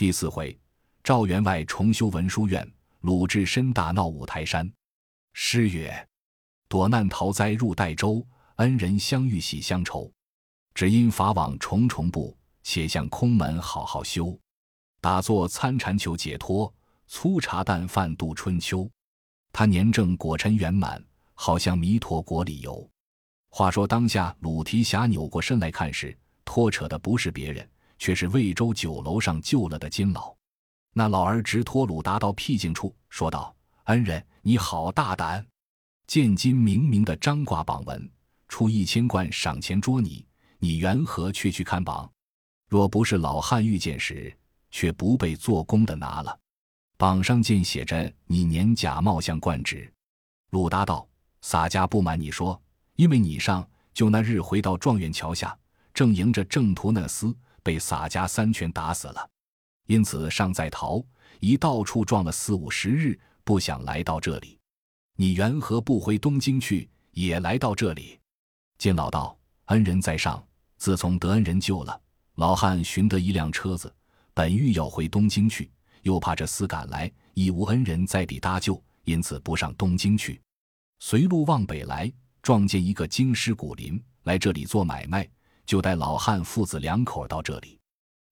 第四回，赵员外重修文殊院，鲁智深大闹五台山。诗曰：“躲难逃灾入代州，恩人相遇喜相愁。只因法网重重布，且向空门好好修。打坐参禅求解脱，粗茶淡饭度春秋。他年正果尘圆满，好像弥陀国里游。”话说当下，鲁提辖扭过身来看时，拖扯的不是别人，却是魏州酒楼上救了的金老。那老儿直拖鲁达到僻静处，说道：“恩人，你好大胆！见金明明的张挂榜文，出一千贯赏钱捉你，你缘何却去看榜？若不是老汉遇见时，却不被做工的拿了。榜上见写着你年假貌相冠职。”鲁达道：“洒家不瞒你说。”因为你上就那日回到状元桥下，正迎着郑屠那厮，被洒家三拳打死了，因此尚在逃，一到处撞了四五十日，不想来到这里。你缘何不回东京去，也来到这里？金老道，恩人在上，自从得恩人救了，老汉寻得一辆车子，本欲要回东京去，又怕这厮赶来，已无恩人在彼搭救，因此不上东京去，随路往北来。撞见一个京师古林来这里做买卖，就带老汉父子两口到这里，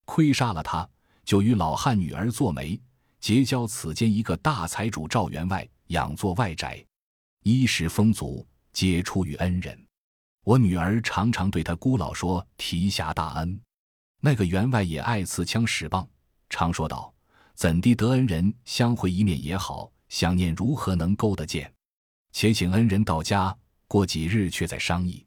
亏杀了他，就与老汉女儿做媒，结交此间一个大财主赵员外，养作外宅，衣食丰足，皆出于恩人。我女儿常常对他姑老说提辖大恩，那个员外也爱刺枪使棒，常说道：“怎地得恩人相会一面也好，想念如何能勾得见？且请恩人到家。”过几日却再商议，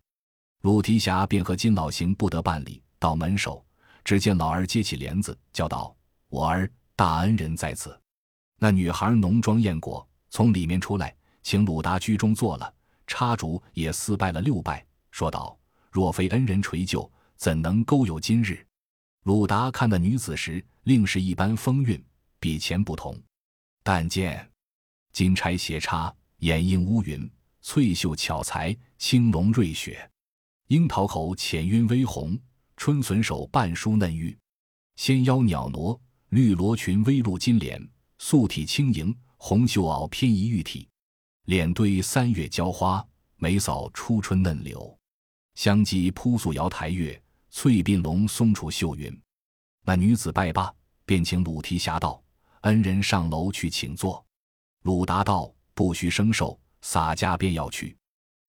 鲁提辖便和金老行不得半里，到门首，只见老儿接起帘子，叫道：“我儿，大恩人在此。”那女孩浓妆艳裹，从里面出来，请鲁达居中坐了，插竹也四拜了六拜，说道：“若非恩人垂救，怎能勾有今日？”鲁达看那女子时，另是一般风韵，比前不同。但见金钗斜插，掩映乌云。翠袖巧裁，青龙瑞雪；樱桃口浅晕微红，春笋手半梳嫩玉。纤腰袅娜，绿罗裙微露金莲。素体轻盈，红袖袄偏移玉体。脸对三月娇花，眉扫初春嫩柳。香肌扑素瑶台月，翠鬓龙松楚秀云。那女子拜罢，便请鲁提辖道：“恩人上楼去请坐。”鲁达道：“不须生受。”洒家便要去，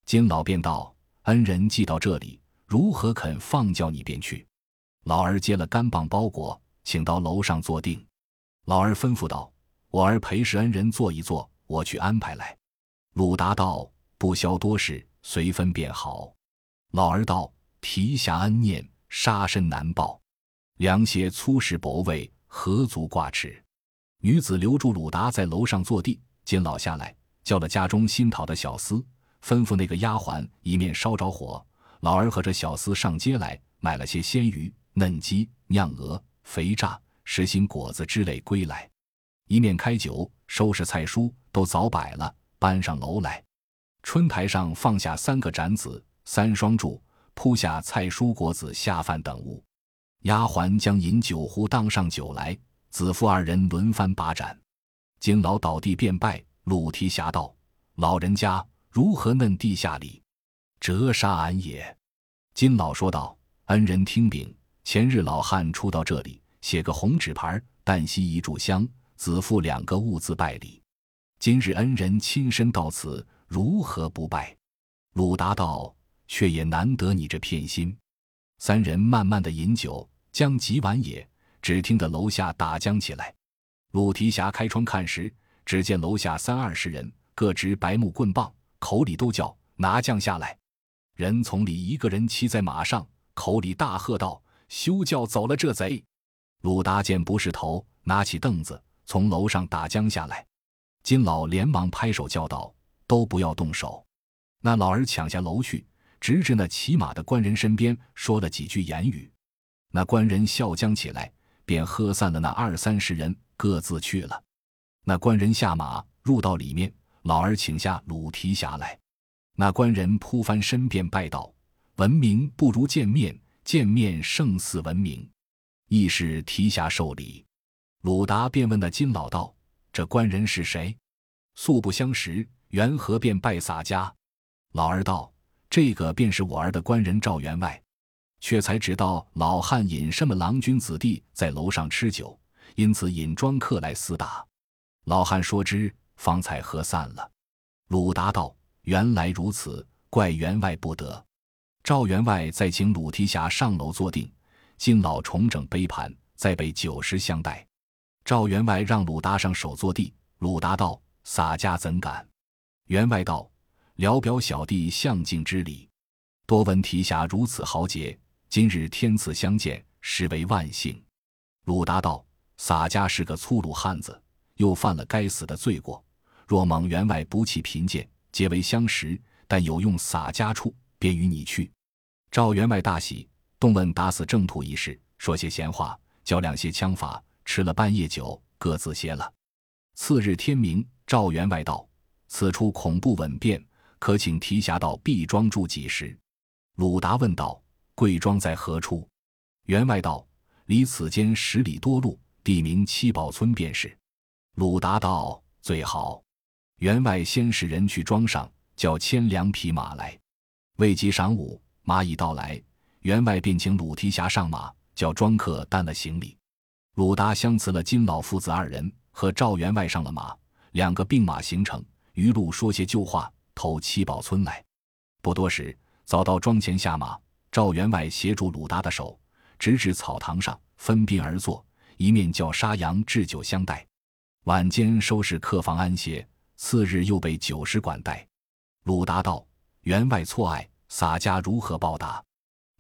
金老便道：“恩人既到这里，如何肯放叫你便去？”老儿接了干棒包裹，请到楼上坐定。老儿吩咐道：“我儿陪侍恩人坐一坐，我去安排来。”鲁达道：“不消多事，随分便好。”老儿道：“提辖恩念，杀身难报，凉鞋粗食薄味，何足挂齿？”女子留住鲁达在楼上坐地，金老下来。叫了家中新讨的小厮，吩咐那个丫鬟一面烧着火，老儿和这小厮上街来买了些鲜鱼、嫩鸡、酿鹅、肥炸、实心果子之类归来，一面开酒，收拾菜蔬都早摆了，搬上楼来。春台上放下三个盏子、三双柱，铺下菜蔬果子下饭等物。丫鬟将饮酒壶当上酒来，子父二人轮番把盏。金老倒地便拜。鲁提辖道：“老人家如何嫩地下里，折杀俺也？”金老说道：“恩人听禀，前日老汉出到这里，写个红纸牌，旦夕一炷香，子父两个物字拜礼。今日恩人亲身到此，如何不拜？”鲁达道：“却也难得你这片心。”三人慢慢的饮酒，将几碗也，只听得楼下打将起来。鲁提辖开窗看时。只见楼下三二十人，各执白木棍棒，口里都叫拿将下来。人从里一个人骑在马上，口里大喝道：“休叫走了这贼！”鲁达见不是头，拿起凳子从楼上打将下来。金老连忙拍手叫道：“都不要动手！”那老儿抢下楼去，直至那骑马的官人身边，说了几句言语。那官人笑将起来，便喝散了那二三十人，各自去了。那官人下马入到里面，老儿请下鲁提辖来。那官人扑翻身便拜道：“闻名不如见面，见面胜似闻名。”亦是提辖受礼。鲁达便问那金老道：“这官人是谁？素不相识，缘何便拜洒家？”老儿道：“这个便是我儿的官人赵员外，却才知道老汉引什么郎君子弟在楼上吃酒，因此引庄客来厮打。老汉说之，方才喝散了。”鲁达道：“原来如此，怪员外不得。”赵员外再请鲁提辖上楼坐定，金老重整杯盘，再备酒食相待。赵员外让鲁达上手坐地，鲁达道：“洒家怎敢？”员外道：“聊表小弟相敬之礼。多闻提辖如此豪杰，今日天赐相见，实为万幸。”鲁达道：“洒家是个粗鲁汉子，又犯了该死的罪过。若蒙员外不弃贫贱，结为相识，但有用洒家处，便与你去。”赵员外大喜，动问打死正途一事，说些闲话，教两些枪法。吃了半夜酒，各自歇了。次日天明，赵员外道：“此处恐怖稳便，可请提辖到毕庄住几时？”鲁达问道：“贵庄在何处？”员外道：“离此间十里多路，地名七宝村便是。”鲁达道：“最好。”员外先使人去庄上，叫牵两匹马来。未及晌午，马已到来，员外便请鲁提辖上马，叫庄客担了行李。鲁达相辞了金老父子二人，和赵员外上了马，两个并马行程，余路说些旧话，投七宝村来。不多时，早到庄前下马，赵员外协助鲁达的手，直至草堂上分宾而坐，一面叫沙洋置酒相待。晚间收拾客房安歇，次日又被酒食管待。鲁达道：“员外错爱，洒家如何报答？”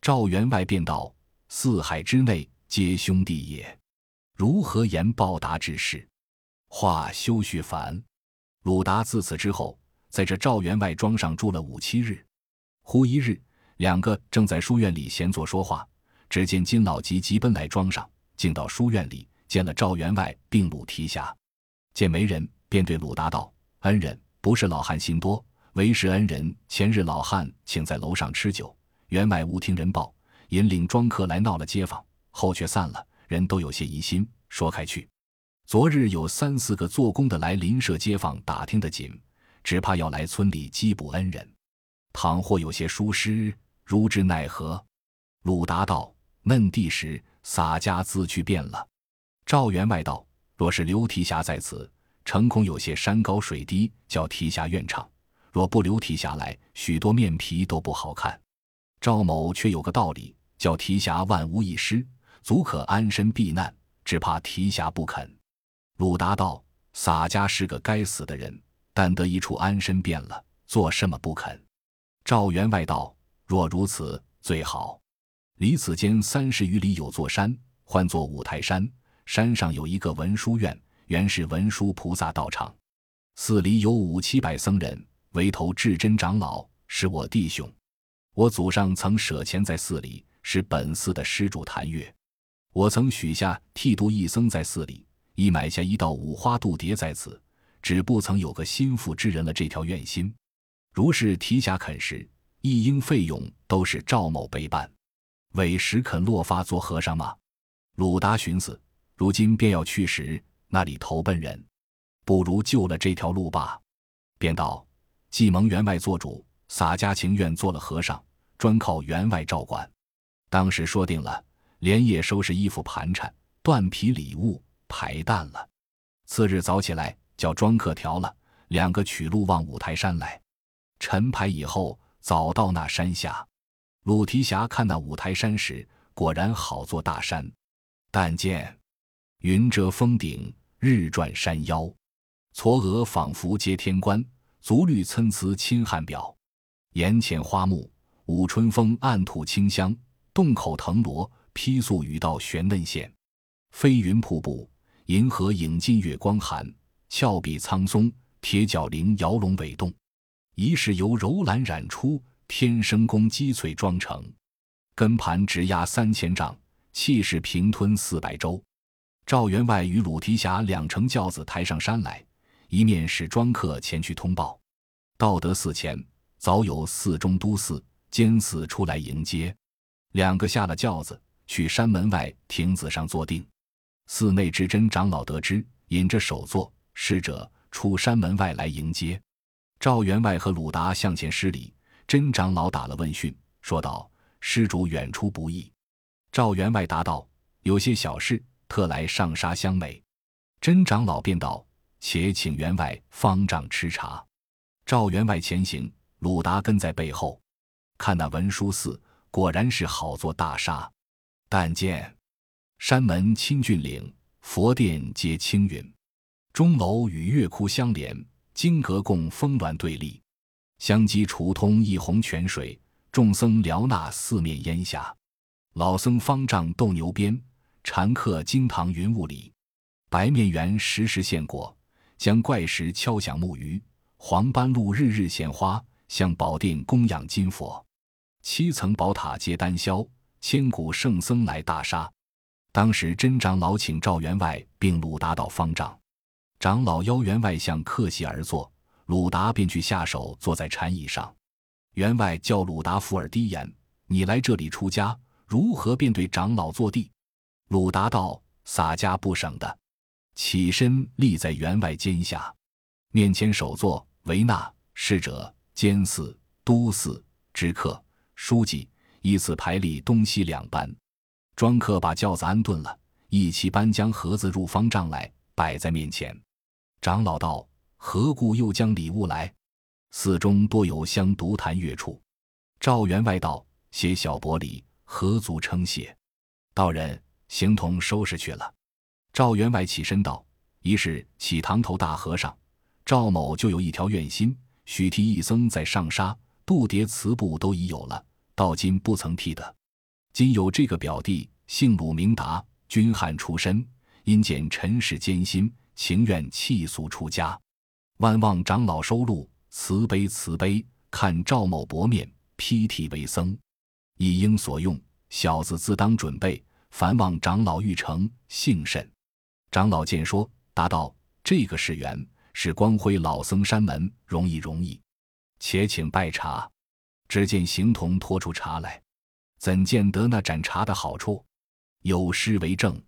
赵员外便道：“四海之内皆兄弟也。”如何言报答之事？话休叙烦。鲁达自此之后，在这赵员外庄上住了五七日。忽一日，两个正在书院里闲坐说话，只见金老吉急奔来庄上，进到书院里，见了赵员外并鲁提辖，见没人，便对鲁达道：“恩人，不是老汉心多，为是恩人前日老汉请在楼上吃酒，员外无听人报，引领庄客来闹了街坊，后却散了。”人都有些疑心，说开去。昨日有三四个做工的来邻舍街坊打听的紧，只怕要来村里缉捕恩人。倘或有些疏失，如之奈何？鲁达道：“闷地时，洒家自去便了。”赵员外道：“若是刘提辖在此，诚恐有些山高水低，叫提辖怨场；若不留提辖来，许多面皮都不好看。”赵某却有个道理，叫提辖万无一失。足可安身避难，只怕提辖不肯。鲁达道：“洒家是个该死的人，但得一处安身便了，做什么不肯？”赵员外道：“若如此，最好。离此间三十余里有座山，唤作五台山。山上有一个文殊院，原是文殊菩萨道场。寺里有五七百僧人，为头至真长老，是我弟兄。我祖上曾舍钱在寺里，是本寺的施主谭月。”我曾许下剃度一僧在寺里，已买下一道五花度牒在此，只不曾有个心腹之人了这条愿心。如是提辖肯时，一应费用都是赵某备办。委实肯落发做和尚吗？鲁达寻思，如今便要去时，那里投奔人？不如救了这条路罢。便道：既蒙员外做主，洒家情愿做了和尚，专靠员外照管。当时说定了。连夜收拾衣服盘缠，断皮礼物排淡了。次日早起来，叫庄客调了两个取路往五台山来。晨牌以后，早到那山下。鲁提辖看那五台山时，果然好座大山。但见云遮峰顶，日转山腰，嵯峨仿佛接天关，足绿参差侵汉表。岩前花木，舞春风，暗吐清香，洞口藤萝。披素雨道悬嫩线，飞云瀑布，银河影尽月光寒。峭壁苍松，铁角灵摇龙尾动。疑是由柔蓝染出，天生宫积翠妆成。根盘直压三千丈，气势平吞四百州。赵员外与鲁提辖两乘轿子抬上山来，一面使庄客前去通报。道德寺前早有寺中都寺监寺出来迎接，两个下了轿子。去山门外亭子上坐定，寺内智真长老得知，引着首座侍者出山门外来迎接。赵员外和鲁达向前施礼，真长老打了问讯，说道：“施主远出不易。”赵员外答道：“有些小事，特来上沙相美。”真长老便道：“且请员外方丈吃茶。”赵员外前行，鲁达跟在背后，看那文殊寺，果然是好座大厦。但见山门清峻岭，佛殿接青云，钟楼与月窟相连，金阁供峰峦对立，香积楚通一泓泉水，众僧疗纳四面烟霞。老僧方丈斗牛鞭，禅客金堂云雾里。白面猿时时现果，将怪石敲响木鱼。黄斑鹿日日献花，向宝殿供养金佛。七层宝塔接丹霄，千古圣僧来大杀。当时真长老请赵员外并鲁达到方丈，长老邀员外向客席而坐，鲁达便去下手坐在禅椅上。员外叫鲁达附耳低言：“你来这里出家，如何便对长老坐地？”鲁达道：“洒家不省的。”起身立在员外肩下，面前首座为纳侍者监寺都寺知客书记依次排立东西两班。庄客把轿子安顿了，一齐搬将盒子入方丈来，摆在面前。长老道：“何故又将礼物来？”寺中多有香独弹月处。赵员外道：“写小薄礼，何足称谢。”道人行同收拾去了。赵员外起身道：“一是起堂头大和尚赵某就有一条愿心，许替一僧在上沙度牒词部都已有了，到今不曾替的。今有这个表弟，姓鲁名达，军汉出身，因见尘世艰辛，情愿弃俗出家。万望长老收录，慈悲慈悲，看赵某薄面，披剃为僧，一应所用，小子自当准备。凡望长老欲成，幸甚。”长老见说，答道：“这个是缘，是光辉老僧山门，容易容易。且请拜茶。”只见行童拖出茶来，怎见得那盏茶的好处？有诗为证：“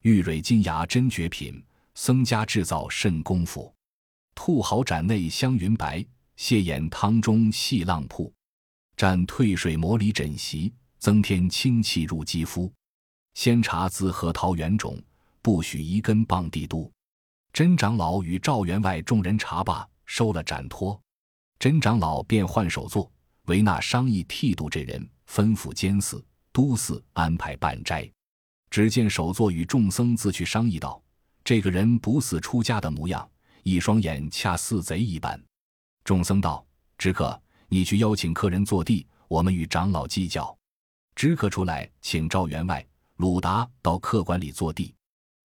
玉蕊金牙真绝品，僧家制造甚功夫。兔毫盏内香云白，蟹眼汤中细浪瀑。蘸退水磨里枕席，增添清气入肌肤。仙茶自核桃园种。”不许一根棒地都。真长老与赵员外众人茶罢，收了盏托，真长老便换手座，维纳商议剃度这人，吩咐监寺、都寺安排办斋。只见首座与众僧自去商议道：“这个人不似出家的模样，一双眼恰似贼一般。”众僧道：“知客，你去邀请客人坐地，我们与长老计较。”知客出来，请赵员外、鲁达到客馆里坐地。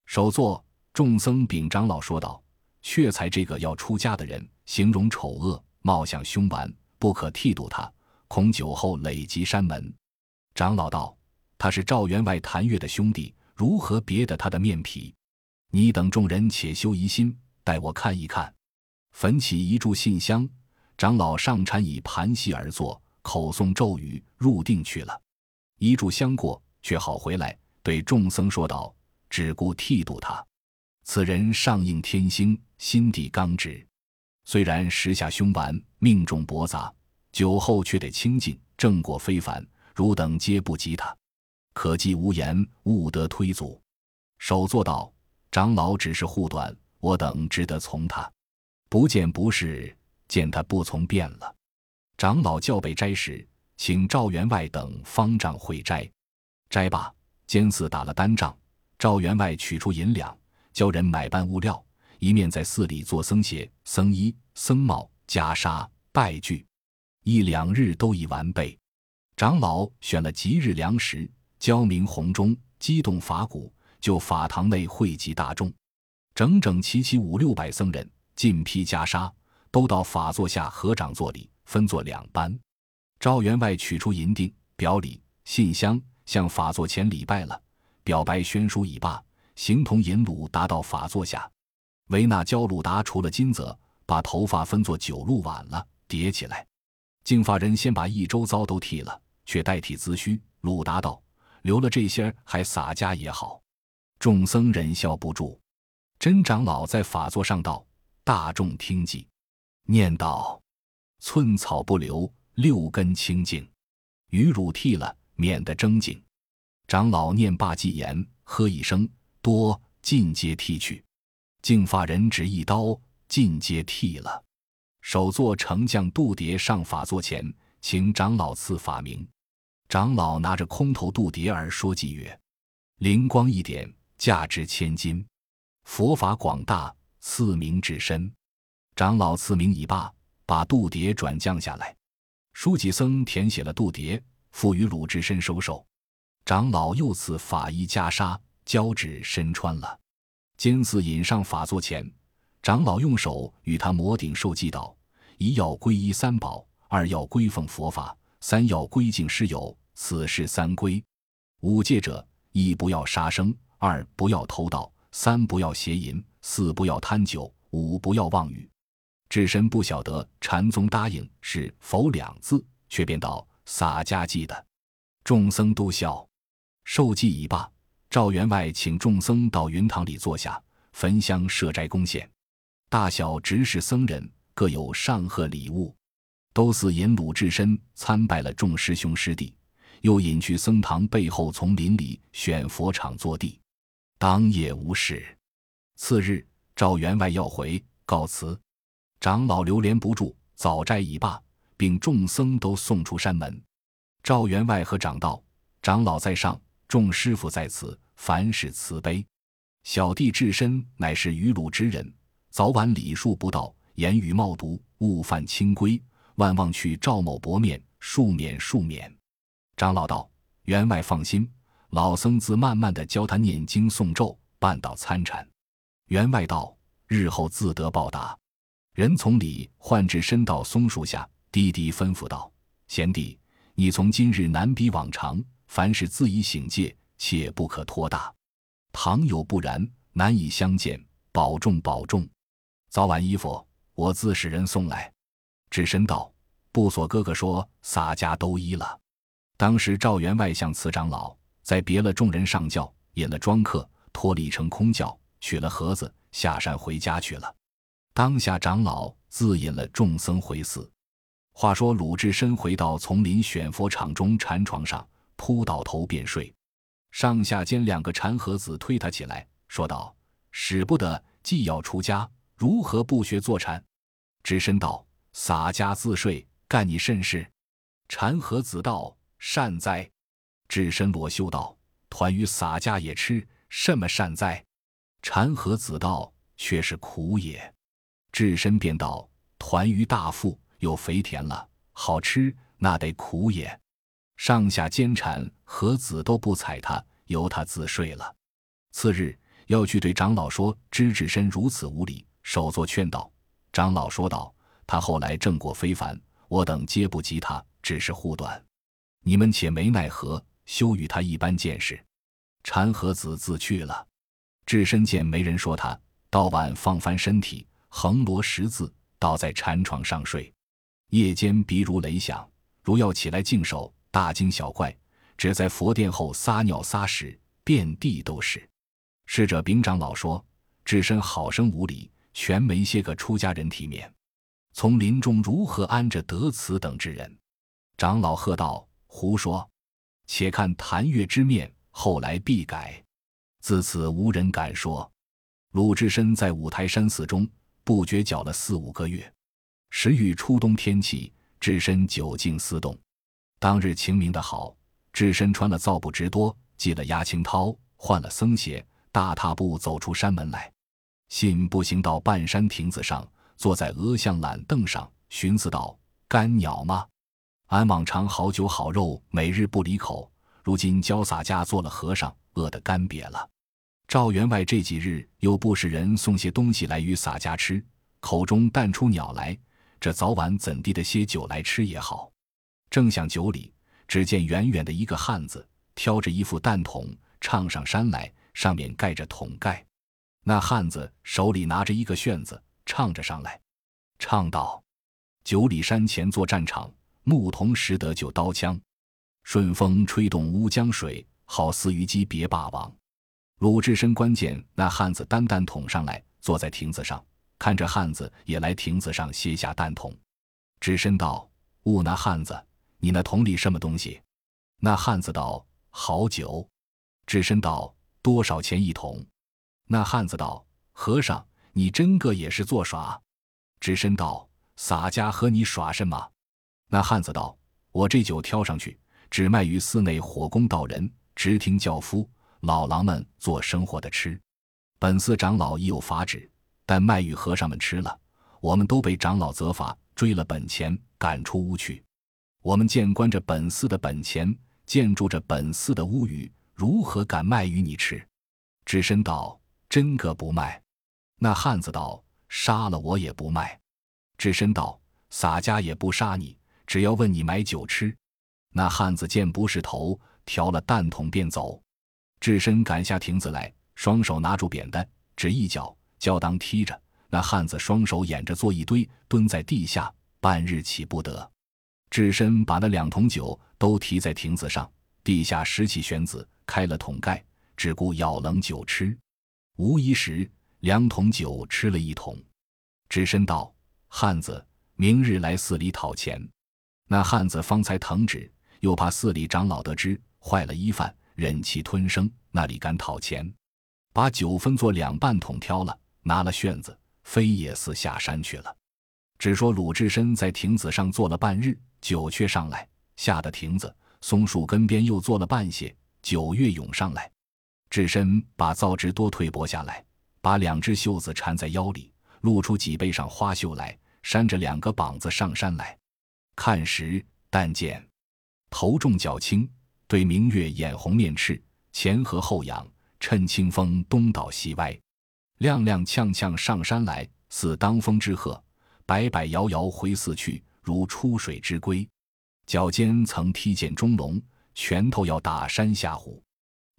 首座众僧禀长老说道：“却才这个要出家的人，形容丑恶，貌相凶顽，不可剃度他，恐酒后累及山门。”长老道：“他是赵员外谭月的兄弟，如何别的他的面皮？你等众人且修疑心，待我看一看。”焚起一炷信香，长老上禅椅盘膝而坐，口诵咒语，入定去了。一炷香过，却好回来，对众僧说道。只顾剃度他，此人上应天星，心地刚直。虽然时下凶顽，命中驳杂，酒后却得清净，正果非凡。汝等皆不及他，可既无言，勿得推阻。首座道：“长老只是护短，我等只得从他。不见不是，见他不从便了。”长老叫备斋时，请赵员外等方丈会斋。斋罢，监寺打了单仗。赵员外取出银两，教人买办物料，一面在寺里做僧鞋、僧衣、僧帽、袈裟、拜具，一两日都已完备。长老选了吉日良时，交明红钟，激动法鼓，就法堂内汇集大众，整整齐齐五六百僧人，尽披袈裟，都到法座下合掌作礼，分作两班。赵员外取出银锭、表里、信箱，向法座前礼拜了。表白宣书已罢，形同银鲁达到法座下，维纳教鲁达除了金泽，把头发分作九路挽了叠起来。净发人先把一周遭都剃了，却代替资须。鲁达道：“留了这些还洒家也好。”众僧忍笑不住。真长老在法座上道：“大众听记，念道：寸草不留，六根清净，余乳剃了，免得争竞。”长老念罢偈言，喝一声：“多！”尽皆剃去。净发人只一刀，尽皆剃了。首座丞相度牒上法座前，请长老赐法名。长老拿着空头度牒而说偈曰：“灵光一点，价值千金。佛法广大，赐名至深。”长老赐名已罢，把度牒转降下来。书记僧填写了度牒，付与鲁智深收受。长老又赐法衣袈裟，交指身穿了。监寺引上法座前，长老用手与他摩顶受记道：“一要皈依三宝，二要归奉佛法，三要归敬师友。此事三归。五戒者：一不要杀生，二不要偷盗，三不要邪淫，四不要贪酒，五不要妄语。”智深不晓得禅宗答应是否两字，却便道：“洒家记的。”众僧都笑。受祭已罢。赵员外请众僧到云堂里坐下，焚香设斋供献，大小执事僧人各有上贺礼物，都似引鲁智深参拜了众师兄师弟，又引去僧堂背后丛林里选佛场坐地。当夜无事。次日，赵员外要回告辞，长老流连不住，早斋已罢，并众僧都送出山门。赵员外和长道：“长老在上。”众师傅在此，凡事慈悲。小弟智深乃是愚鲁之人，早晚礼数不到，言语冒毒，误犯清规，万望去赵某薄面，恕免恕免。长老道：“员外放心，老僧自慢慢的教他念经诵咒，办到参禅。”员外道：“日后自得报答。”人从里唤智深到松树下，低低吩咐道：“贤弟，你从今日难比往常。”凡事自以醒戒，切不可托大。倘有不然，难以相见。保重，保重。早晚衣服，我自使人送来。智深道：“不所哥哥说，洒家都依了。”当时赵员外向慈长老，在别了众人上轿，引了庄客，脱了一乘空轿，取了盒子，下山回家去了。当下长老自引了众僧回寺。话说鲁智深回到丛林选佛场中禅床上。扑倒头便睡，上下间两个禅和子推他起来，说道：“使不得，既要出家，如何不学坐禅？”智深道：“洒家自睡，干你甚事？”禅和子道：“善哉。”智深裸袖道：“团与洒家也吃，甚么善哉？”禅和子道：“却是苦也。”智深便道：“团鱼大富，又肥甜了，好吃，那得苦也。”上下奸产和子都不睬他，由他自睡了。次日要去对长老说，知智深如此无礼，首座劝导。长老说道：“他后来正果非凡，我等皆不及他，只是护短。你们且没奈何，休与他一般见识。”禅和子自去了。智深见没人说他，到晚放翻身体，横罗十字，倒在禅床上睡。夜间鼻如雷响，如要起来净手。大惊小怪，只在佛殿后撒尿撒屎，遍地都是。侍者禀长老说：“智深好生无礼，全没些个出家人体面。从林中如何安着得此等之人？”长老喝道：“胡说！且看谭月之面，后来必改。自此无人敢说。”鲁智深在五台山寺中不觉搅了四五个月。时遇初冬天气，智深久静思动。当日晴明的好，智深穿了皂布直多，系了压青绦，换了僧鞋，大踏步走出山门来。信步行到半山亭子上，坐在鹅像懒凳上，寻思道：“干鸟吗？俺往常好酒好肉，每日不离口。如今焦洒家做了和尚，饿得干瘪了。赵员外这几日又不使人送些东西来与洒家吃，口中淡出鸟来，这早晚怎地的些酒来吃也好。”正想酒里，只见远远的一个汉子挑着一副担桶，唱上山来，上面盖着桶盖。那汉子手里拿着一个旋子，唱着上来，唱道：“九里山前做战场，牧童识得就刀枪。顺风吹动乌江水，好似虞姬别霸王。鲁智深关键那汉子担担桶上来，坐在亭子上，看着汉子也来亭子上卸下担桶。智深道：“勿那汉子，你那桶里什么东西？”那汉子道：“好酒。”智深道：“多少钱一桶？”那汉子道：“和尚，你真个也是做耍。”智深道：“洒家和你耍什么？”那汉子道：“我这酒挑上去，只卖于寺内火工道人、直听教夫、老郎们做生活的吃。本寺长老已有法旨，但卖与和尚们吃了，我们都被长老责罚。”追了本钱，赶出屋去。我们见关着本寺的本钱，建筑着本寺的屋宇，如何敢卖与你吃？智深道：“真个不卖。”那汉子道：“杀了我也不卖。”智深道：“洒家也不杀你，只要问你买酒吃。”那汉子见不是头，挑了担桶便走。智深赶下亭子来，双手拿住扁担，只一脚，脚当踢着。那汉子双手掩着做一堆，蹲在地下，半日起不得。智深把那两桶酒都提在亭子上，地下拾起玄子，开了桶盖，只顾舀冷酒吃。无一时，两桶酒吃了一桶。智深道：“汉子，明日来寺里讨钱。”那汉子方才腾止，又怕寺里长老得知，坏了衣饭，忍气吞声，那里敢讨钱？把酒分作两半桶挑了，拿了旋子。飞也似下山去了。只说鲁智深在亭子上坐了半日，酒却上来，下的亭子松树根边又坐了半歇，酒越涌上来。智深把皂纸多退拨下来，把两只袖子缠在腰里，露出脊背上花袖来，扇着两个膀子上山来。看时，但见头重脚轻，对明月眼红面赤，前合后仰，趁清风东倒西歪。踉踉跄跄上山来，似当风之鹤；摆摆摇摇回寺去，如出水之龟。脚尖曾踢见钟龙，拳头要打山下虎。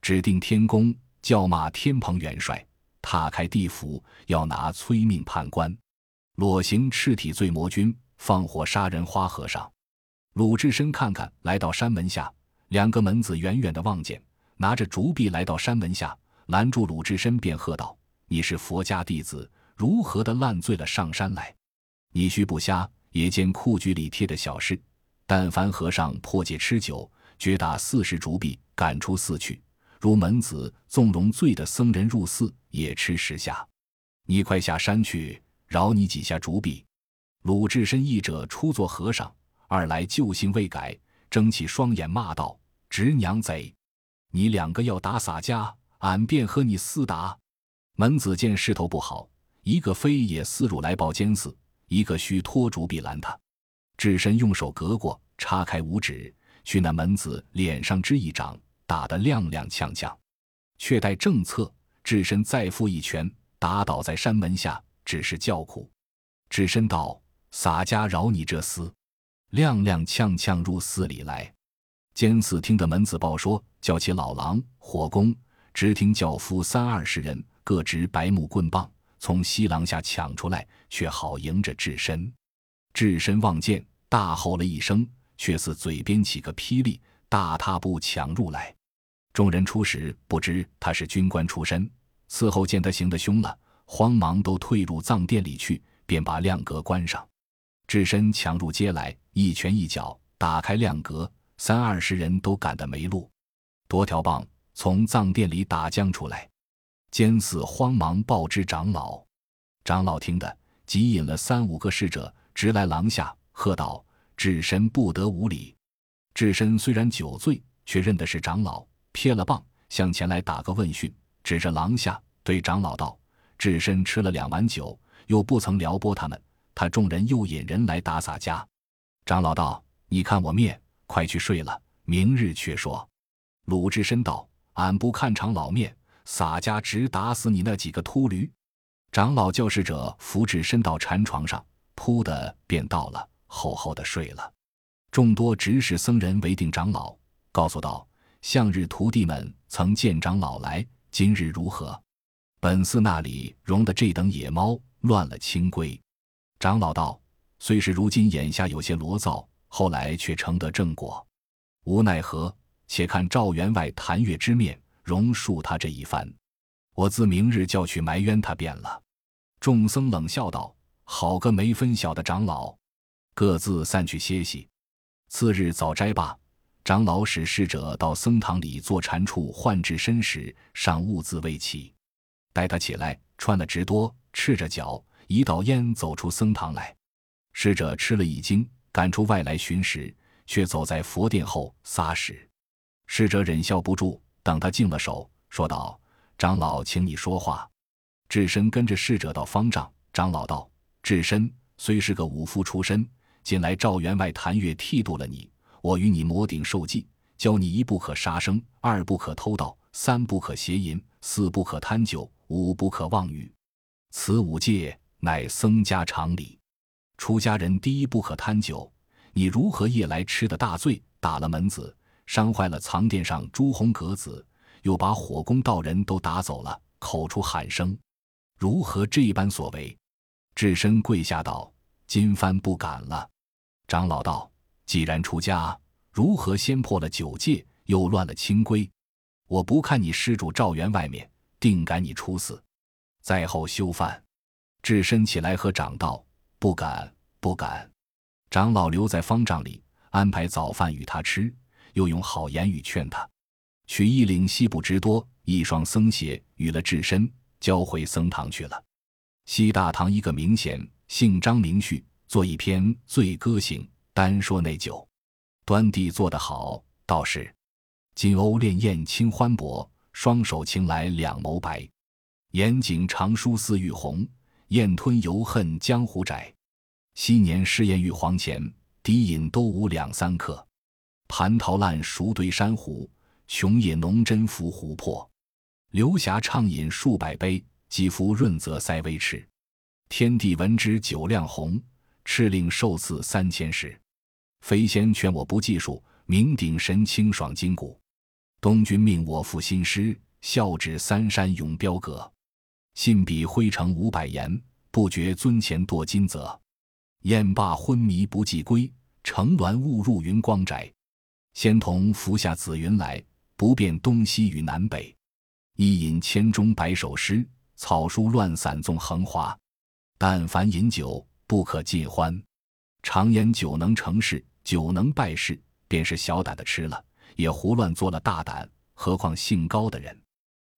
指定天宫，叫骂天蓬元帅；踏开地府，要拿催命判官。裸行赤体罪魔君，放火杀人花和尚。鲁智深看看，来到山门下，两个门子远远的望见，拿着竹臂来到山门下，拦住鲁智深，便喝道。你是佛家弟子，如何的烂醉了上山来？你须不瞎，也见库局里贴的小事。但凡和尚破戒吃酒，绝打四十竹币，赶出寺去。如门子纵容醉的僧人入寺，也吃十下。你快下山去，饶你几下竹币。鲁智深一者初做和尚，二来旧性未改，睁起双眼骂道：“直娘贼！你两个要打洒家，俺便和你厮打。”门子见势头不好，一个飞也似入来报监寺，一个须托竹臂拦他。智深用手隔过，叉开五指，去那门子脸上之一掌，打得踉踉跄跄。却待正侧，智深再复一拳，打倒在山门下，只是叫苦。智深道：“洒家饶你这厮！”踉踉跄跄入寺里来。监寺听得门子报说，叫起老郎、火工、直听教夫三二十人。各执白木棍棒，从西廊下抢出来，却好迎着智深。智深望见，大吼了一声，却似嘴边起个霹雳，大踏步抢入来。众人初时不知他是军官出身，伺候见他行得凶了，慌忙都退入藏殿里去，便把亮格关上。智深抢入街来，一拳一脚打开亮格，三二十人都赶得没路，夺条棒从藏殿里打将出来。监寺慌忙报知长老，长老听得，即引了三五个侍者，直来廊下，喝道：“智深不得无礼！”智深虽然酒醉，却认的是长老，撇了棒，向前来打个问讯，指着廊下对长老道：“智深吃了两碗酒，又不曾撩拨他们，他众人又引人来打洒家。”长老道：“你看我面，快去睡了，明日却说。”鲁智深道：“俺不看长老面。”洒家直打死你那几个秃驴！长老教侍者扶至身到禅床上，扑的便到了，厚厚的睡了。众多执事僧人围定长老，告诉道：向日徒弟们曾见长老来，今日如何？本寺那里容得这等野猫，乱了清规。长老道：虽是如今眼下有些罗造，后来却成得正果，无奈何。且看赵员外谭月之面。容恕他这一番。我自明日叫去埋冤他便了。”众僧冷笑道：“好个没分晓的长老！”各自散去歇息。次日早斋罢，长老使侍者到僧堂里坐禅处换置身时，尚兀自未起。待他起来，穿了直多，赤着脚，一道烟走出僧堂来。侍者吃了一惊，赶出外来寻时，却走在佛殿后撒屎。侍者忍笑不住，等他净了手，说道：“长老，请你说话。”智深跟着侍者到方丈。长老道：“智深虽是个武夫出身。”近来赵员外谭月剃度了你，我与你摩顶受记，教你一不可杀生，二不可偷盗，三不可邪淫，四不可贪酒，五不可妄语。此五戒乃僧家常理。出家人第一不可贪酒，你如何夜来吃的大醉，打了门子，伤坏了藏殿上朱红格子，又把火攻道人都打走了，口出喊声，如何这般所为？智深跪下道：“今番不敢了。”长老道：“既然出家，如何先破了九戒，又乱了清规？我不看你施主赵员外面，定赶你处死。在后休犯。”智深起来和长道：“不敢，不敢。”长老留在方丈里，安排早饭与他吃，又用好言语劝他，取一领西布之多，一双僧鞋，与了智深，交回僧堂去了。西大堂一个名贤，姓张名旭。做一篇《醉歌行》，单说那酒，端地做得好，倒是金瓯潋滟清欢薄，双手擎来两眸白。眼景长书似玉红，雁吞犹恨江湖窄。昔年试验玉皇前，低饮都无两三克。蟠桃烂熟堆珊瑚，琼野浓针浮湖泊。流霞畅饮数百杯，几夫润泽塞微赤。天地闻之酒量红。敕令受赐三千石，飞仙劝我不计数，酩酊神清爽筋骨。东君命我赋新诗，笑指三山永标阁。信笔挥成五百言，不觉尊前堕金泽。雁罢昏迷不计归，乘鸾误入云光宅。仙童服下紫云来，不辨东西与南北。一饮千钟百首诗，草书乱散纵横华。但凡饮酒。不可尽欢，常言酒能成事，酒能败事。便是小胆的吃了，也胡乱做了大胆，何况性高的人？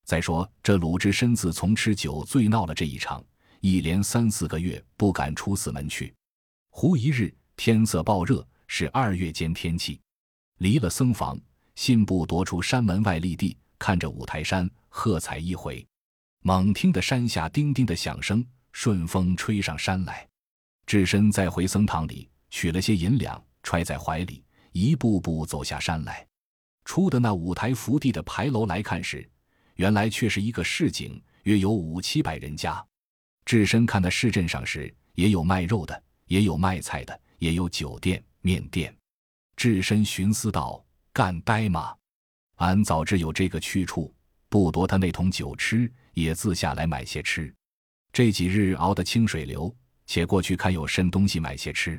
再说这鲁智深自从吃酒醉闹了这一场，一连三四个月不敢出寺门去。忽一日天色暴热，是二月间天气，离了僧房，信步踱出山门外立地，看着五台山，喝彩一回。猛听得山下叮叮的响声，顺风吹上山来。智深再回僧堂里取了些银两，揣在怀里，一步步走下山来。出的那五台福地的牌楼来看时，原来却是一个市井，约有五七百人家。智深看那市镇上时，也有卖肉的，也有卖菜的，也有酒店、面店。智深寻思道：“干呆吗？俺早知有这个去处，不夺他那桶酒吃，也自下来买些吃。这几日熬得清水流。”且过去看有甚东西买些吃，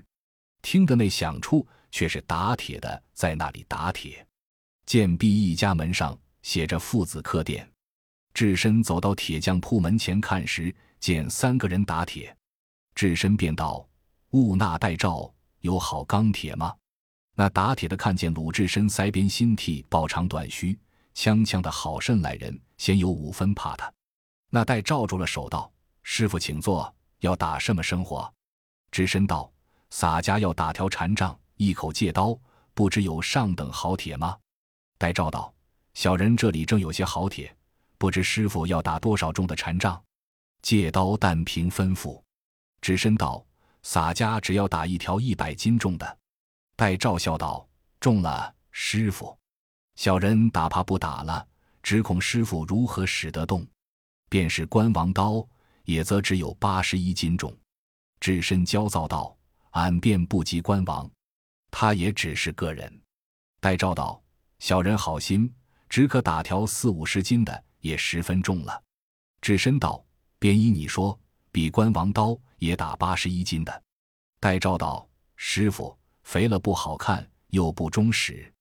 听得那响处却是打铁的在那里打铁。见壁一家门上写着“父子客店”，智深走到铁匠铺门前看时，见三个人打铁，智深便道：“物纳待照，有好钢铁吗？”那打铁的看见鲁智深腮边新剃，抱长短须，锵锵的好甚来人，先有五分怕他。那待罩住了手道：“师傅请坐。”要打什么生活？智深道：“洒家要打条禅杖，一口戒刀，不知有上等好铁吗？”戴罩道：“小人这里正有些好铁，不知师傅要打多少重的禅杖？戒刀但凭吩咐。”智深道：“洒家只要打一条一百斤重的。”戴照笑道：“中了，师傅，小人打怕不打了，只恐师傅如何使得动？便是关王刀。”也则只有八十一斤重，智深焦躁道：“俺便不及关王，他也只是个人。”戴照道：“小人好心，只可打条四五十斤的，也十分重了。”智深道：“便依你说，比关王刀也打八十一斤的。”戴照道：“师傅肥了不好看，又不忠实，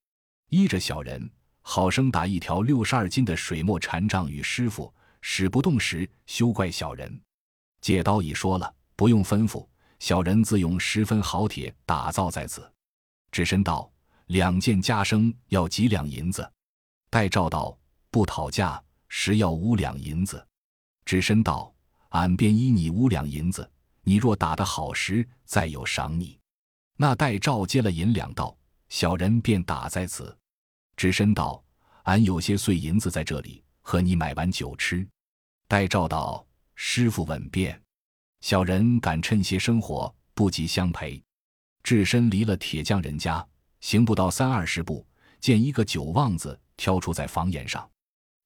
依着小人好生打一条六十二斤的水墨禅杖与师傅。”使不动时，休怪小人。借刀已说了，不用吩咐，小人自用十分好铁打造在此。只身道：“两件加生要几两银子？”戴照道：“不讨价，实要五两银子。”只身道：“俺便依你五两银子，你若打得好时，再有赏你。”那戴照接了银两道：“小人便打在此。”智深道：“俺有些碎银子在这里，和你买碗酒吃。”戴照道：“师傅稳便，小人敢趁些生活，不及相陪。”智深离了铁匠人家，行不到三二十步，见一个酒旺子挑出在房檐上。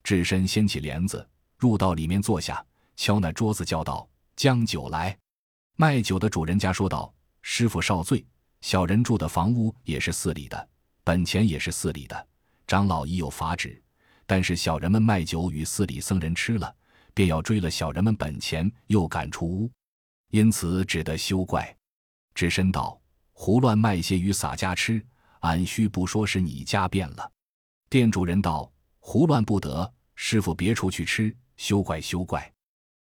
智深掀起帘子。入到里面坐下，敲那桌子叫道：“将酒来。”卖酒的主人家说道：“师傅少醉，小人住的房屋也是寺里的，本钱也是寺里的，长老已有法旨，但是小人们卖酒与寺里僧人吃了，便要追了小人们本钱，又赶出屋，因此只得休怪。”智深道：“胡乱卖些与洒家吃，俺须不说是你家变了。”店主人道：“胡乱不得，师傅别处去吃。”休怪休怪，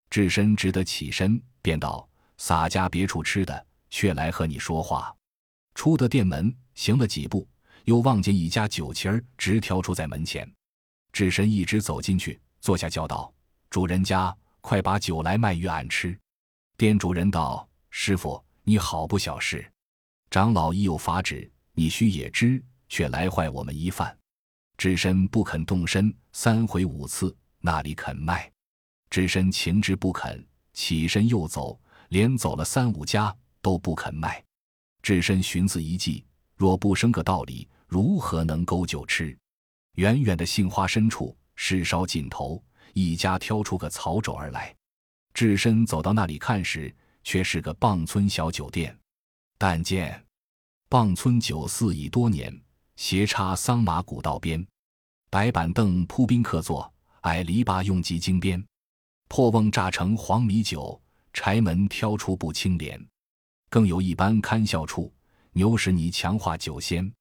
智深只得起身，便道：“洒家别处吃的，却来和你说话。”出得店门，行了几步，又望见一家酒旗儿直挑出在门前。智深一直走进去，坐下叫道：“主人家，快把酒来卖与俺吃。”店主人道：“师傅，你好不小事，长老已有法旨，你须也知，却来坏我们一饭。”智深不肯动身，三回五次。那里肯卖？智深情之不肯，起身又走，连走了三五家都不肯卖。智深寻思一计，若不生个道理，如何能勾酒吃？远远的杏花深处，市烧尽头，一家挑出个草帚而来。智深走到那里看时，却是个傍村小酒店。但见傍村酒肆已多年，斜插桑麻古道边，白板凳铺宾客坐。矮篱笆用鸡精编，破瓮榨成黄米酒，柴门挑出不青莲。更有一般看笑处，牛屎泥强化酒仙。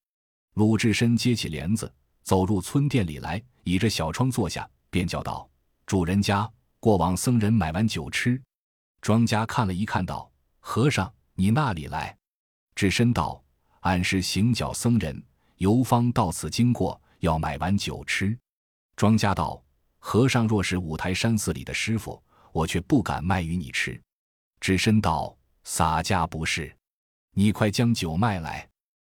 鲁智深接起帘子，走入村店里来，倚着小窗坐下，便叫道：“主人家，过往僧人买完酒吃。”庄家看了一看，道：“和尚，你那里来？”智深道：“俺是行脚僧人，游方到此经过，要买碗酒吃。”庄家道。和尚若是五台山寺里的师傅，我却不敢卖与你吃。智深道：“洒家不是，你快将酒卖来。”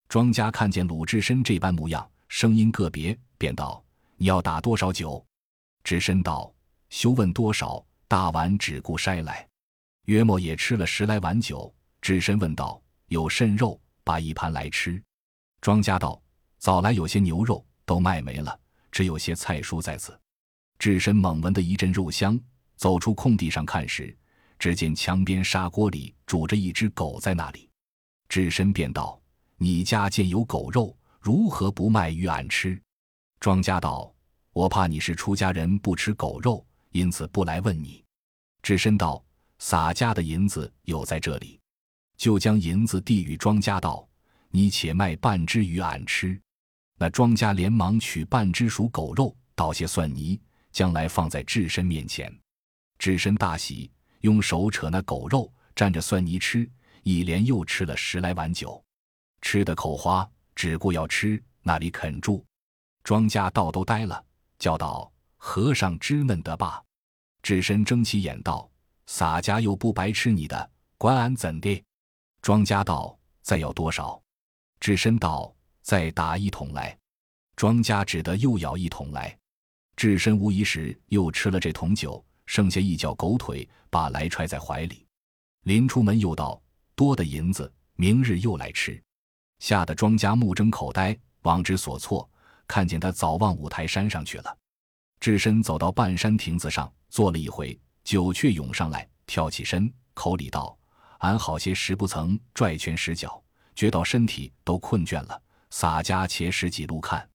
庄家看见鲁智深这般模样，声音个别，便道：“你要打多少酒？”智深道：“休问多少，大碗只顾筛来。”约莫也吃了十来碗酒。智深问道：“有甚肉？把一盘来吃。”庄家道：“早来有些牛肉，都卖没了，只有些菜蔬在此。”智深猛闻的一阵肉香，走出空地上看时，只见墙边砂锅里煮着一只狗在那里。智深便道：“你家见有狗肉，如何不卖与俺吃？”庄家道：“我怕你是出家人，不吃狗肉，因此不来问你。”智深道：“洒家的银子有在这里，就将银子递与庄家道：‘你且卖半只与俺吃。’那庄家连忙取半只熟狗肉，倒些蒜泥。”将来放在智深面前，智深大喜，用手扯那狗肉，蘸着蒜泥吃，一连又吃了十来碗酒，吃的口花，只顾要吃，那里肯住？庄家倒都呆了，叫道：“和尚知嫩得罢。”智深睁起眼道：“洒家又不白吃你的，管俺怎的？”庄家道：“再要多少？”智深道：“再打一桶来。”庄家只得又舀一桶来。智深无疑时，又吃了这桶酒，剩下一脚狗腿，把来揣在怀里。临出门又道：“多的银子，明日又来吃。”吓得庄家目睁口呆，望之所措，看见他早往五台山上去了。智深走到半山亭子上坐了一回，酒却涌上来，跳起身，口里道：“俺好些时不曾拽拳使脚，觉到身体都困倦了，洒家且使几路看。”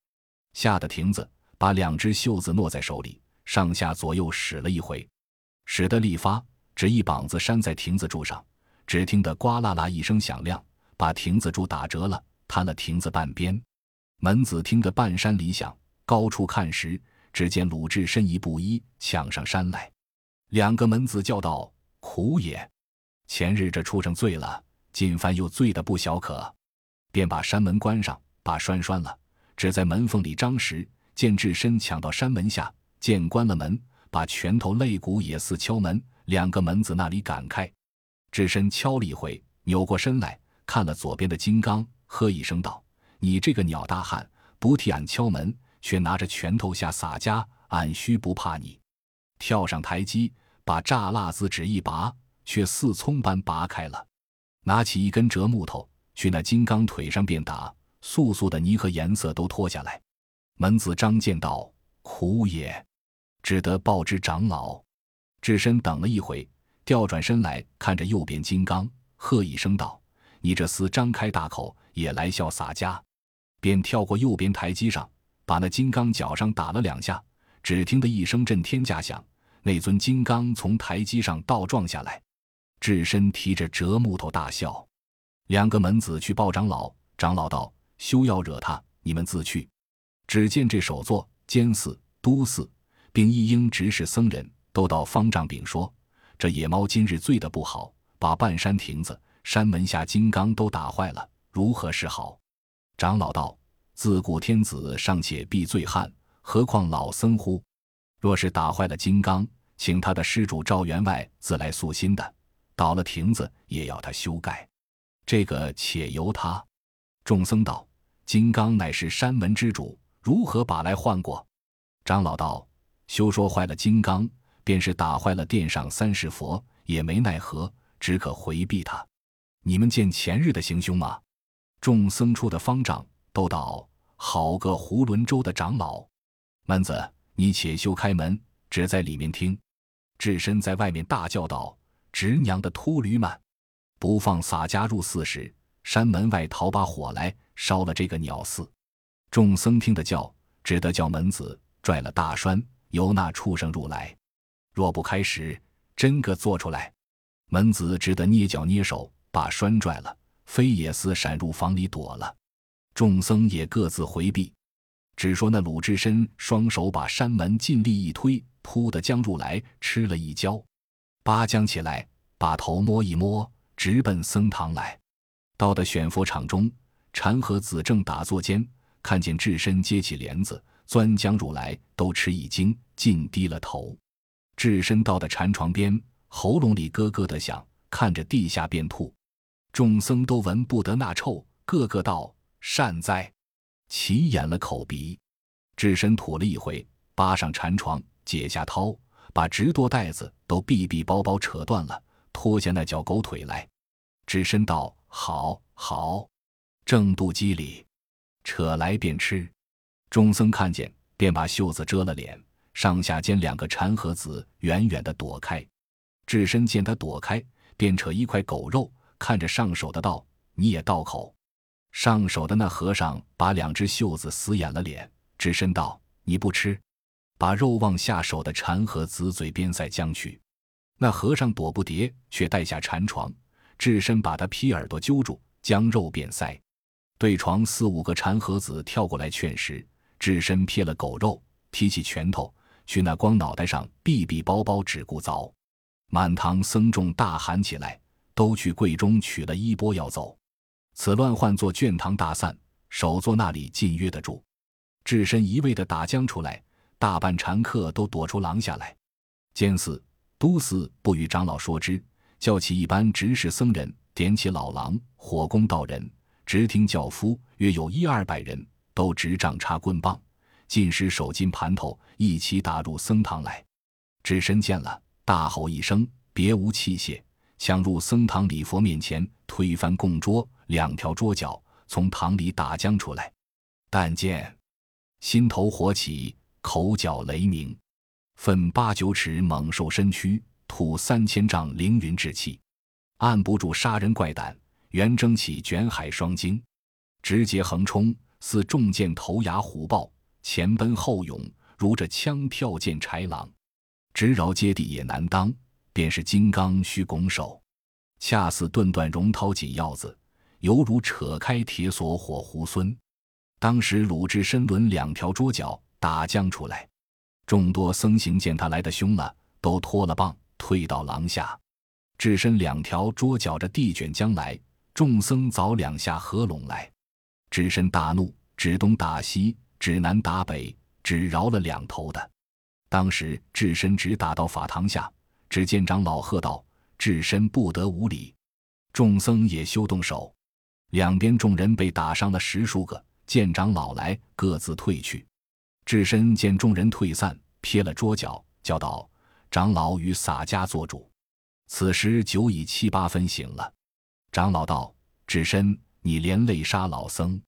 吓得亭子。把两只袖子握在手里，上下左右使了一回，使得力发，只一膀子扇在亭子柱上，只听得呱啦啦一声响亮，把亭子柱打折了，瘫了亭子半边。门子听得半山里响，高处看时，只见鲁智深一步一抢上山来。两个门子叫道：“苦也！前日这畜生醉了，进番又醉得不小可。”便把山门关上，把栓拴了，只在门缝里张时，见智深抢到山门下，见关了门，把拳头肋骨也似敲门，两个门子那里赶开。智深敲了一回，扭过身来看了左边的金刚，喝一声道：“你这个鸟大汉，不替俺敲门，却拿着拳头下洒家，俺须不怕你？”跳上台基，把栅蜡子纸一拔，却似葱般拔开了。拿起一根折木头，去那金刚腿上便打，素素的泥和颜色都脱下来。门子张见道：“苦也！”只得报之长老。智深等了一回。调转身来看着右边金刚，喝一声道：“你这厮张开大口也来笑洒家！”便跳过右边台基上，把那金刚脚上打了两下。只听得一声震天价响，那尊金刚从台基上倒撞下来。智深提着折木头大笑。两个门子去报长老，长老道：“休要惹他，你们自去。”只见这首座、监寺、都寺，并一应执事僧人都到方丈禀说。这野猫今日醉得不好，把半山亭子、山门下金刚都打坏了，如何是好？长老道：“自古天子尚且避醉汉，何况老僧乎？若是打坏了金刚，请他的施主赵员外自来塑新的；倒了亭子，也要他修盖。这个且由他。”众僧道：“金刚乃是山门之主，如何把来换过？”长老道：“休说坏了金刚。”便是打坏了殿上三世佛，也没奈何，只可回避他。你们见前日的行凶吗？众僧出的方丈都道：“好个囫囵州的长老！”门子，你且休开门，只在里面听。智深在外面大叫道：“直娘的秃驴们，不放洒家入寺时，山门外讨把火来，烧了这个鸟寺！”众僧听得叫，只得叫门子拽了大栓，由那畜生入来。若不开时，真个做出来，门子只得捏脚捏手，把栓拽了，飞也似闪入房里躲了。众僧也各自回避，只说那鲁智深双手把山门尽力一推，扑的将入来，吃了一跤，八将起来，把头摸一摸，直奔僧堂来。到的选佛场中，禅和子正打坐间，看见智深接起帘子，钻将入来，都吃一惊，尽低了头。智深到的禅床边，喉咙里咯咯的响，看着地下便吐。众僧都闻不得那臭，个个道：“善哉！”齐掩了口鼻。智深吐了一回，扒上禅床，解下绦，把直多带子都闭闭包包扯断了，脱下那脚狗腿来。智深道：“好，好，正肚鸡里，扯来便吃。”众僧看见，便把袖子遮了脸。上下间两个禅和子远远的躲开，智深见他躲开，便扯一块狗肉，看着上手的道：“你也倒口。”上手的那和尚把两只袖子死掩了脸。智深道：“你不吃，把肉往下手的禅和子嘴边塞将去。”那和尚躲不迭，却带下禅床。智深把他劈耳朵揪住，将肉便塞。对床四五个禅和子跳过来劝时，智深撇了狗肉，提起拳头。去那光脑袋上闭闭包包只顾凿，满堂僧众大喊起来，都去柜中取了衣钵要走。此乱换作卷堂大散，首座那里禁约得住。智深一味的打将出来，大半禅客都躲出廊下来。监寺、都寺不与长老说之，叫起一班执事僧人，点起老狼、火攻道人，直听教夫约有一二百人，都执杖插棍棒。尽使手筋盘头，一起打入僧堂来。智深见了，大吼一声，别无器械，抢入僧堂礼佛面前，推翻供桌，两条桌脚从堂里打将出来。但见心头火起，口角雷鸣，奋八九尺猛兽身躯，吐三千丈凌云之气，按不住杀人怪胆，圆睁起卷海双睛，直接横冲，似重箭头牙虎豹。前奔后涌，如着枪跳见豺狼，直饶接地也难当。便是金刚须拱手，恰似顿断绒涛紧要子，犹如扯开铁锁火猢狲。当时鲁智深抡两条桌角打将出来，众多僧行见他来的凶了，都脱了棒，退到廊下。智深两条桌脚着地卷将来，众僧早两下合拢来。智深大怒，指东打西，指南打北，只饶了两头的。当时智深只打到法堂下，只见长老喝道：“智深不得无礼！”众僧也休动手。两边众人被打伤了十数个，见长老来，各自退去。智深见众人退散，撇了桌角，叫道：“长老与洒家做主。”此时酒已七八分醒了。长老道：“智深，你连累杀老僧，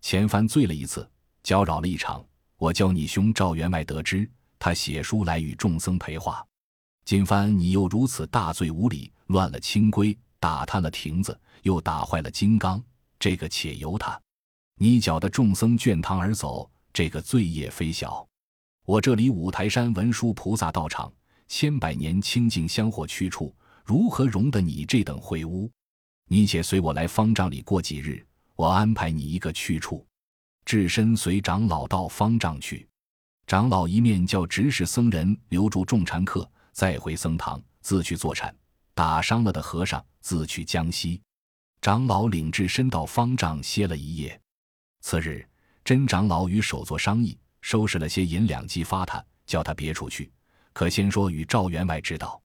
前番醉了一次，搅扰了一场。我教你兄赵员外得知，他写书来与众僧陪话。今番你又如此大醉无礼，乱了清规。”打探了亭子，又打坏了金刚，这个且由他。你搅得众僧倦堂而走，这个罪业非小。我这里五台山文殊菩萨道场，千百年清净香火去处，如何容得你这等秽污？你且随我来方丈里过几日，我安排你一个去处。智深随长老到方丈去，长老一面叫执事僧人留住众禅客，再回僧堂自去坐禅。打伤了的和尚自去江西，长老领智深到方丈歇了一夜。次日，真长老与首座商议，收拾了些银两寄发他，叫他别处去，可先说与赵员外知道。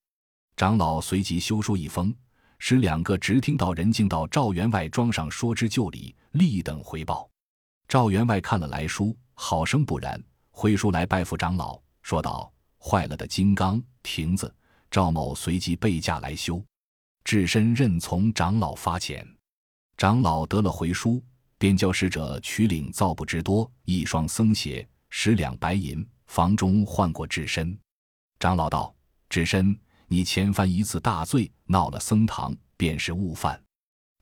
长老随即修书一封，使两个直听到人进到赵员外庄上说之就礼，立等回报。赵员外看了来书，好生不然，挥书来拜复长老，说道：“坏了的金刚亭子。”赵某随即备驾来修，智深任从长老发钱。长老得了回书，便叫使者取领造布之多，一双僧鞋，十两白银，房中换过智深。长老道：“智深，你前番一次大醉，闹了僧堂，便是误犯；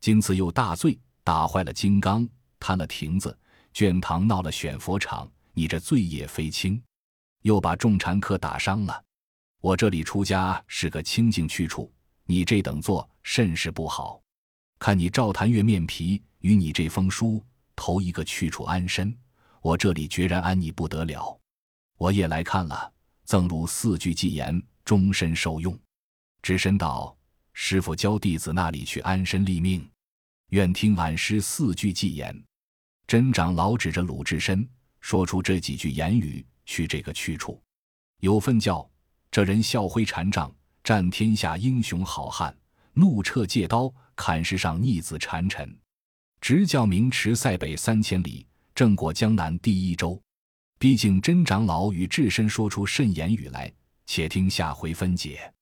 今次又大醉，打坏了金刚，贪了亭子，卷堂闹了选佛场，你这罪业非轻，又把众禅客打伤了。”我这里出家是个清净去处，你这等做甚是不好。看你赵谭月面皮，与你这封书，投一个去处安身，我这里决然安你不得了。我也来看了，赠汝四句寄言，终身受用。智深道：“师傅教弟子那里去安身立命，愿听俺师四句寄言。”真长老指着鲁智深，说出这几句言语，去这个去处，有份教。这人笑挥禅杖，战天下英雄好汉，怒掣借刀，砍世上逆子谗臣，直教名驰塞北三千里，正过江南第一州。毕竟真长老与智深说出甚言语来，且听下回分解。